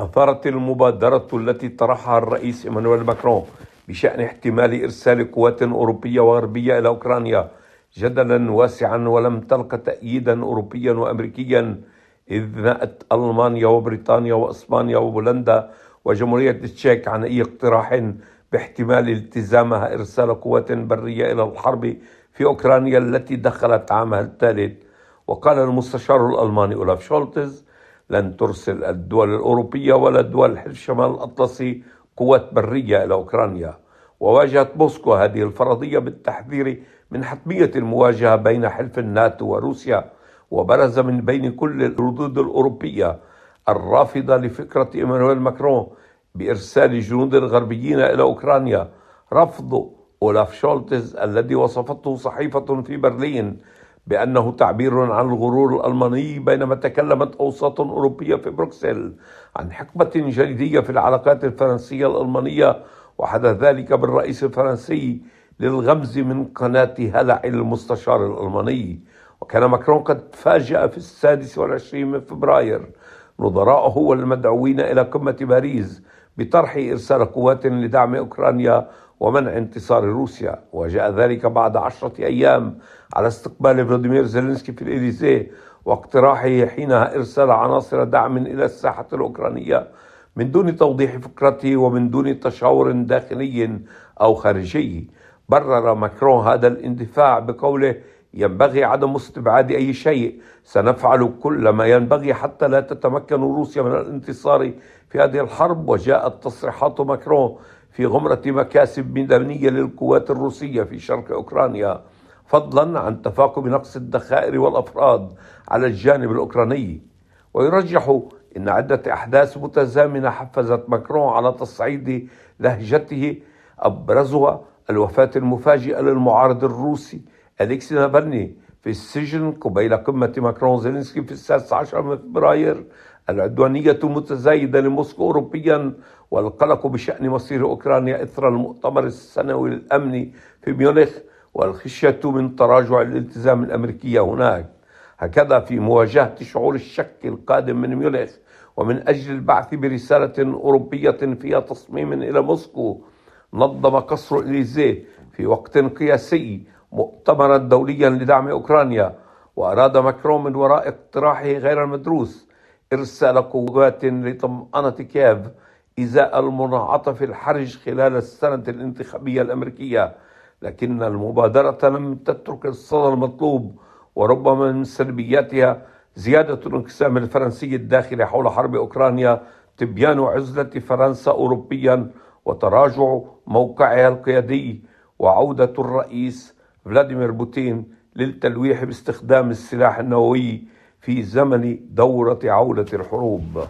أثارت المبادرة التي طرحها الرئيس إيمانويل ماكرون بشأن احتمال إرسال قوات أوروبية وغربية إلى أوكرانيا جدلا واسعا ولم تلق تأييدا أوروبيا وأمريكيا إذ نأت ألمانيا وبريطانيا وإسبانيا وبولندا وجمهورية التشيك عن أي اقتراح باحتمال التزامها إرسال قوات برية إلى الحرب في أوكرانيا التي دخلت عامها الثالث. وقال المستشار الألماني أولاف شولتز لن ترسل الدول الأوروبية ولا دول حلف شمال الأطلسي قوات برية إلى أوكرانيا. وواجهت موسكو هذه الفرضية بالتحذير من حتمية المواجهة بين حلف الناتو وروسيا وبرز من بين كل الردود الأوروبية الرافضة لفكرة إيمانويل ماكرون بإرسال جنود غربيين إلى أوكرانيا. رفض أولاف شولتز الذي وصفته صحيفة في برلين بأنه تعبير عن الغرور الألماني بينما تكلمت أوساط أوروبية في بروكسل عن حقبة جليدية في العلاقات الفرنسية الألمانية وحدث ذلك بالرئيس الفرنسي للغمز من قناة هلع المستشار الألماني. وكان ماكرون قد فاجأ في السادس والعشرين من فبراير نظراءه والمدعوين إلى قمة باريس بطرح إرسال قوات لدعم أوكرانيا ومنع انتصار روسيا وجاء ذلك بعد عشرة أيام على استقبال فلاديمير زيلينسكي في الإليزيه واقتراحه حينها إرسال عناصر دعم إلى الساحة الأوكرانية من دون توضيح فكرته ومن دون تشاور داخلي أو خارجي. برر ماكرون هذا الاندفاع بقوله ينبغي عدم استبعاد أي شيء. سنفعل كل ما ينبغي حتى لا تتمكن روسيا من الانتصار في هذه الحرب. وجاءت تصريحات ماكرون في غمرة مكاسب مدنية للقوات الروسية في شرق أوكرانيا فضلا عن تفاقم نقص الذخائر والأفراد على الجانب الأوكراني. ويرجح أن عدة أحداث متزامنة حفزت ماكرون على تصعيد لهجته أبرزها الوفاة المفاجئة للمعارض الروسي. أليكسي نافالني في السجن قبيل قمة ماكرون زيلينسكي في السادس عشر من فبراير. العدوانية المتزايدة لموسكو أوروبيا والقلق بشأن مصير أوكرانيا إثر المؤتمر السنوي الأمني في ميونخ والخشية من تراجع الالتزام الأمريكي هناك. هكذا في مواجهة شعور الشك القادم من ميونخ ومن أجل البعث برسالة أوروبية فيها تصميم إلى موسكو نظم قصر إليزيه في وقت قياسي مؤتمرا دوليا لدعم أوكرانيا وأراد ماكرون من وراء اقتراحه غير المدروس إرسال قوات لطمأنة كييف إزاء المنعطف الحرج خلال السنة الانتخابية الأمريكية. لكن المبادرة لم تترك الصدى المطلوب وربما من سلبياتها زيادة الانقسام الفرنسي الداخلي حول حرب أوكرانيا تبيان عزلة فرنسا أوروبيا وتراجع موقعها القيادي وعودة الرئيس فلاديمير بوتين للتلويح باستخدام السلاح النووي في زمن دورة عودة الحروب.